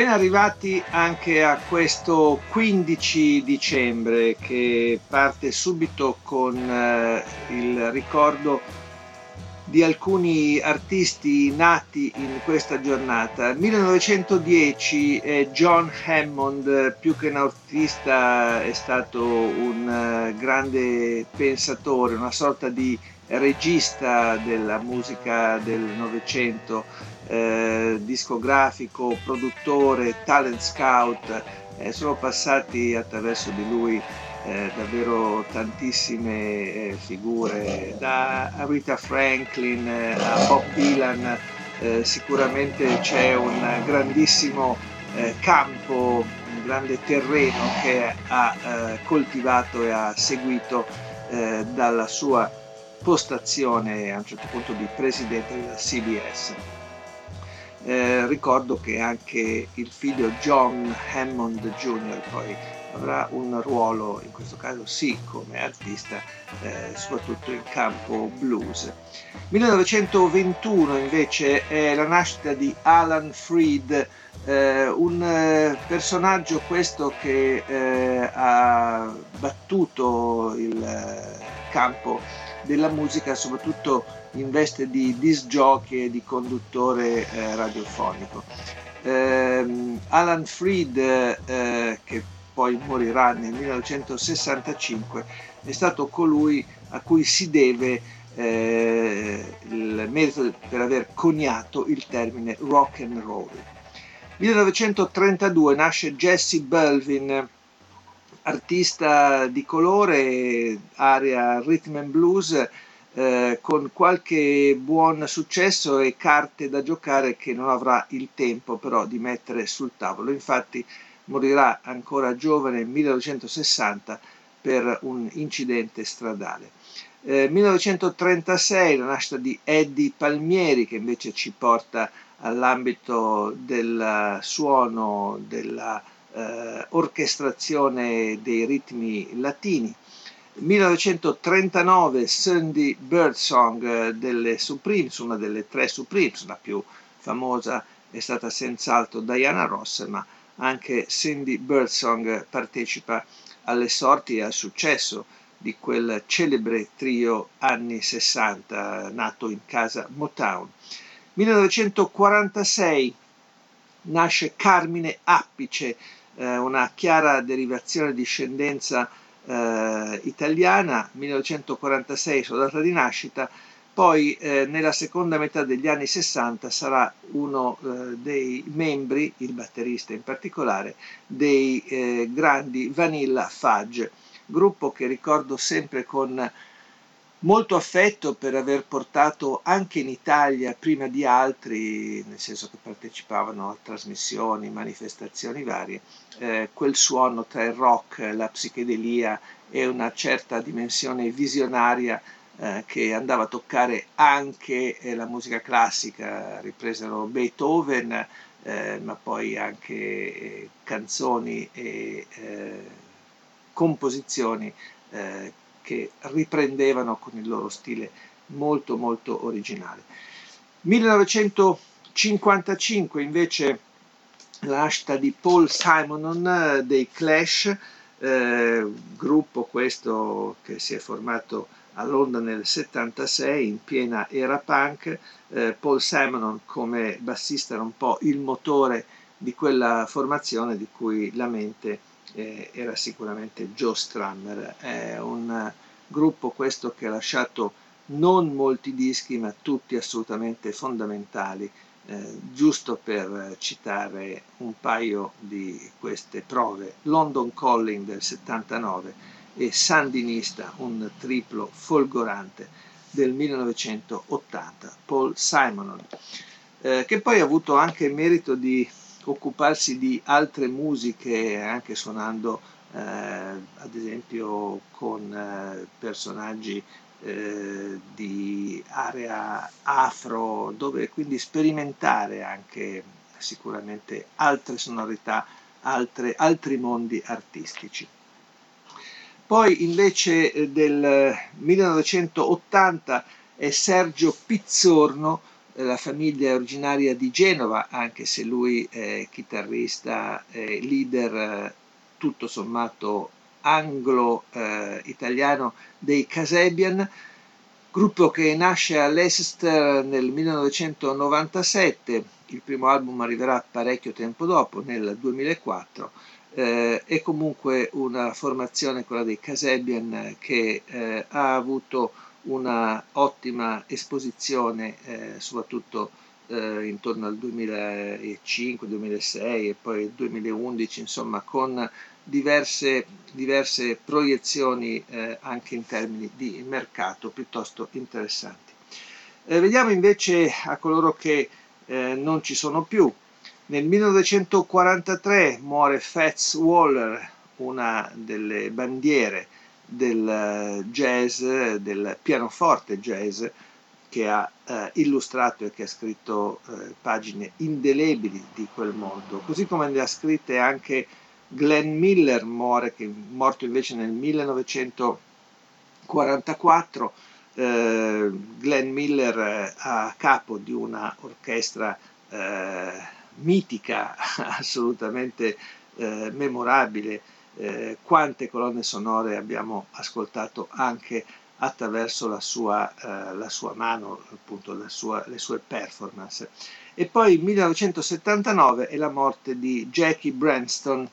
Ben arrivati anche a questo 15 dicembre che parte subito con eh, il ricordo di alcuni artisti nati in questa giornata. 1910 eh, John Hammond, più che un artista, è stato un uh, grande pensatore, una sorta di regista della musica del Novecento eh, discografico, produttore, talent scout, eh, sono passati attraverso di lui eh, davvero tantissime eh, figure, da Rita Franklin eh, a Bob Dylan, sicuramente c'è un grandissimo campo, un grande terreno che ha coltivato e ha seguito dalla sua postazione a un certo punto di presidente della CBS. Eh, ricordo che anche il figlio John Hammond Jr. poi avrà un ruolo, in questo caso sì, come artista, eh, soprattutto in campo blues. 1921 invece è la nascita di Alan Freed, eh, un eh, personaggio questo che eh, ha battuto il eh, campo della musica soprattutto in veste di disc jockey e di conduttore eh, radiofonico. Eh, Alan Freed, che poi morirà nel 1965, è stato colui a cui si deve eh, il merito per aver coniato il termine rock and roll. 1932 nasce Jesse Belvin, artista di colore, area rhythm and blues, eh, con qualche buon successo e carte da giocare che non avrà il tempo però di mettere sul tavolo. Infatti morirà ancora giovane nel 1960 per un incidente stradale. Eh, 1936 la nascita di Eddie Palmieri che invece ci porta all'ambito del suono, della eh, dei ritmi latini. 1939 Sandy Birdsong eh, delle Supremes, una delle tre Supremes, la più famosa è stata senz'altro Diana Ross, ma anche Sandy Birdsong partecipa alle sorti e al successo di quel celebre trio anni 60 nato in casa Motown. 1946 nasce Carmine Appice, eh, una chiara derivazione di discendenza eh, italiana, 1946 sua data di nascita, poi eh, nella seconda metà degli anni 60 sarà uno eh, dei membri, il batterista in particolare, dei eh, grandi Vanilla Fudge, gruppo che ricordo sempre con molto affetto per aver portato anche in Italia, prima di altri, nel senso che partecipavano a trasmissioni, manifestazioni varie, eh, quel suono tra il rock, la psichedelia e una certa dimensione visionaria eh, che andava a toccare anche eh, la musica classica, ripresero Beethoven, eh, ma poi anche eh, canzoni e composizioni che riprendevano con il loro stile molto molto originale. 1955 invece la nascita di Paul Simonon dei Clash, gruppo questo che si è formato a Londra nel 76 in piena era punk, eh, Paul Simonon come bassista era un po' il motore di quella formazione di cui la mente eh, era sicuramente Joe Strummer. È un gruppo questo che ha lasciato non molti dischi, ma tutti assolutamente fondamentali, eh, giusto per citare un paio di queste prove. London Calling del 79 e Sandinista, un triplo folgorante del 1980, Paul Simonon. eh, che poi ha avuto anche il merito di occuparsi di altre musiche, anche suonando eh, ad esempio con eh, personaggi eh, di area afro, dove quindi sperimentare anche sicuramente altre sonorità, altre, altri mondi artistici. Poi invece eh, del 1980 è Sergio Pizzorno, eh, la famiglia originaria di Genova, anche se lui è chitarrista, è leader eh, tutto sommato anglo-italiano dei Casebian, gruppo che nasce a Leicester nel 1997, il primo album arriverà parecchio tempo dopo, nel 2004, eh, è comunque una formazione, quella dei Casebian, che eh, ha avuto una ottima esposizione, eh, soprattutto eh, intorno al 2005, 2006 e poi il 2011, insomma, con diverse, diverse proiezioni eh, anche in termini di mercato piuttosto interessanti. Eh, vediamo invece a coloro che non ci sono più. Nel 1943 muore Fats Waller, una delle bandiere del eh, jazz, del pianoforte jazz, che ha eh, illustrato e che ha scritto eh, pagine indelebili di quel mondo, così come ne ha scritte anche Glenn Miller, muore, che, morto invece nel 1944. Eh, Glenn Miller eh, a capo di una orchestra eh, mitica, assolutamente eh, memorabile, eh, quante colonne sonore abbiamo ascoltato anche attraverso la sua, eh, la sua mano, appunto sua, le sue performance. E poi 1979 è la morte di Jackie Branston,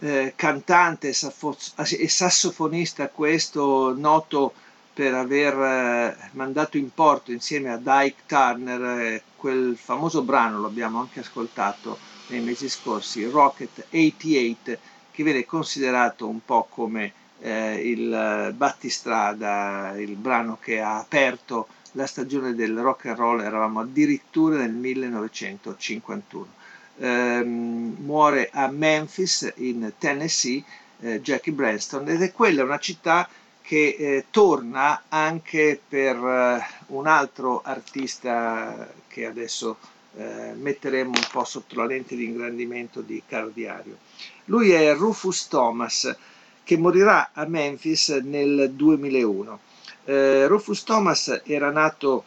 eh, cantante e sassofonista, questo noto per aver eh, mandato in porto insieme a Dyke Turner eh, quel famoso brano, lo abbiamo anche ascoltato nei mesi scorsi, Rocket 88, che viene considerato un po' come eh, il battistrada, il brano che ha aperto la stagione del rock and roll, eravamo addirittura nel 1951 ehm, muore a Memphis in Tennessee eh, Jackie Branston ed è quella una città che eh, torna anche per eh, un altro artista che adesso eh, metteremo un po' sotto la lente di ingrandimento di Caro Diario. Lui è Rufus Thomas che morirà a Memphis nel 2001. Eh, Rufus Thomas era nato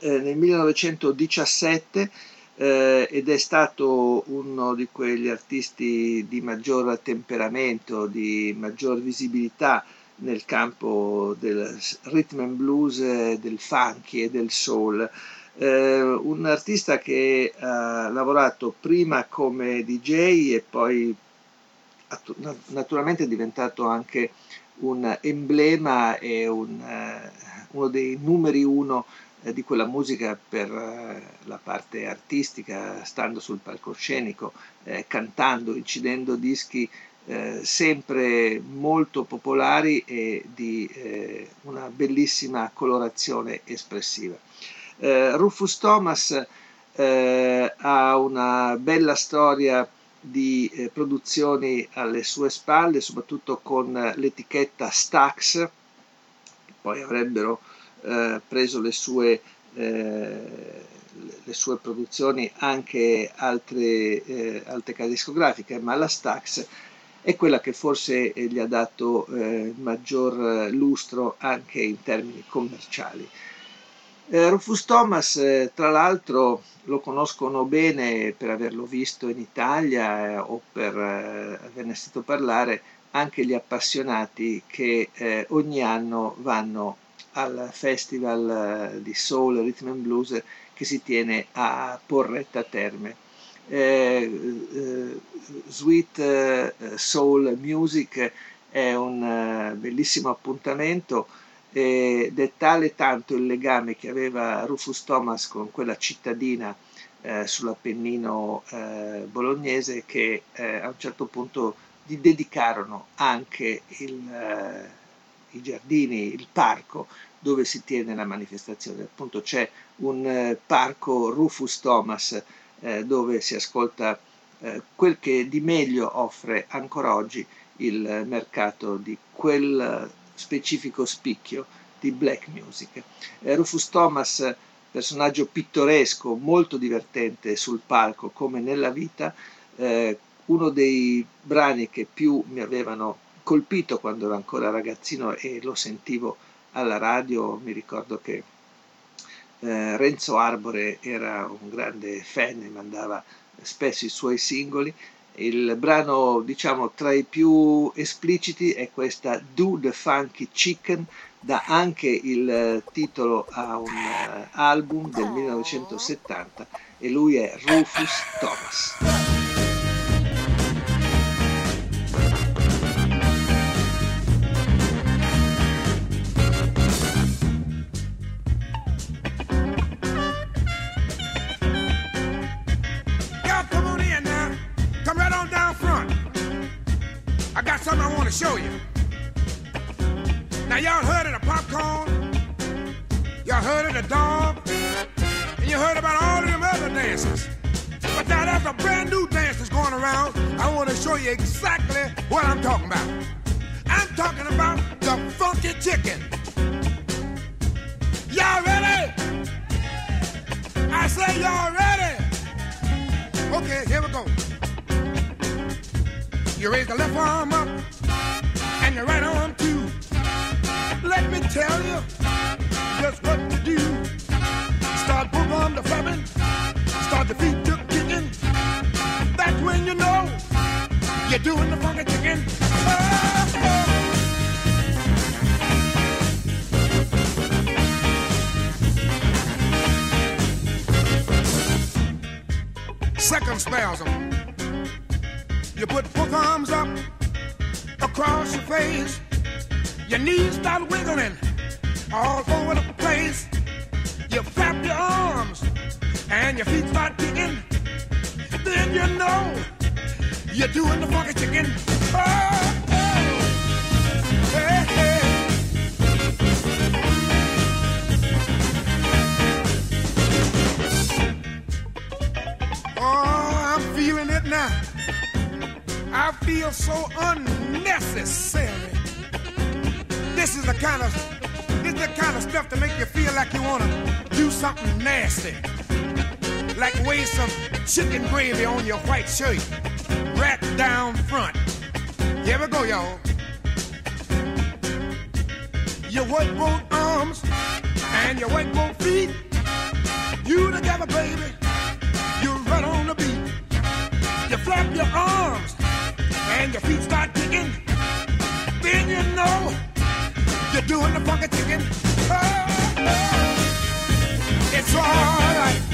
eh, nel 1917 eh, ed è stato uno di quegli artisti di maggior temperamento, di maggior visibilità nel campo del rhythm and blues, del funky e del soul. Eh, un artista che ha lavorato prima come DJ e poi naturalmente è diventato anche un emblema e un, uh, uno dei numeri uno eh, di quella musica per eh, la parte artistica, stando sul palcoscenico, eh, cantando, incidendo dischi eh, sempre molto popolari e di eh, una bellissima colorazione espressiva. Eh, Rufus Thomas ha una bella storia di produzioni alle sue spalle, soprattutto con l'etichetta Stax, che poi avrebbero eh, preso le sue, eh, le sue, produzioni anche altre, eh, altre case discografiche, ma la Stax è quella che forse gli ha dato eh, maggior lustro anche in termini commerciali. Eh, Rufus Thomas, eh, tra l'altro, lo conoscono bene per averlo visto in Italia eh, o per eh, averne sentito parlare anche gli appassionati che eh, ogni anno vanno al Festival eh, di Soul, Rhythm and Blues che si tiene a Porretta Terme. Eh, eh, Sweet eh, Soul Music è un eh, bellissimo appuntamento ed è tale tanto il legame che aveva Rufus Thomas con quella cittadina eh, sull'Appennino bolognese che a un certo punto gli dedicarono anche il i giardini, il parco dove si tiene la manifestazione. Appunto c'è un eh, parco Rufus Thomas eh, dove si ascolta eh, quel che di meglio offre ancora oggi il mercato di quel specifico spicchio di black music. Eh, Rufus Thomas, personaggio pittoresco, molto divertente sul palco come nella vita, uno dei brani che più mi avevano colpito quando ero ancora ragazzino e lo sentivo alla radio, mi ricordo che eh, Renzo Arbore era un grande fan e mandava spesso i suoi singoli. Il brano, diciamo, tra i più espliciti è questa Do the Funky Chicken, dà anche il titolo a un uh, album del 1970 e lui è Rufus Thomas. Want to show you exactly what I'm talking about. I'm talking about the funky chicken. Y'all ready? I say y'all ready. Okay, here we go. You raise the left arm up and the right arm too. Let me tell you just what to do. Start both to flapping, start the feet you're doing the funky chicken. Second spasm. You put both arms up across your face. Your knees start wiggling all over the place. You flap your arms and your feet start kicking. Then you know you're doing the funky chicken. Oh, oh. Hey, hey. Oh, I'm feeling it now. I feel so unnecessary. This is the kind of this is the kind of stuff to make you feel like you wanna do something nasty. Like waste some chicken gravy on your white shirt, down front. Here we go, y'all. Your work both arms and your work both feet. You together, baby. You run on the beat. You flap your arms and your feet start kicking. Then you know you're doing the funky chicken. Oh, oh. It's alright.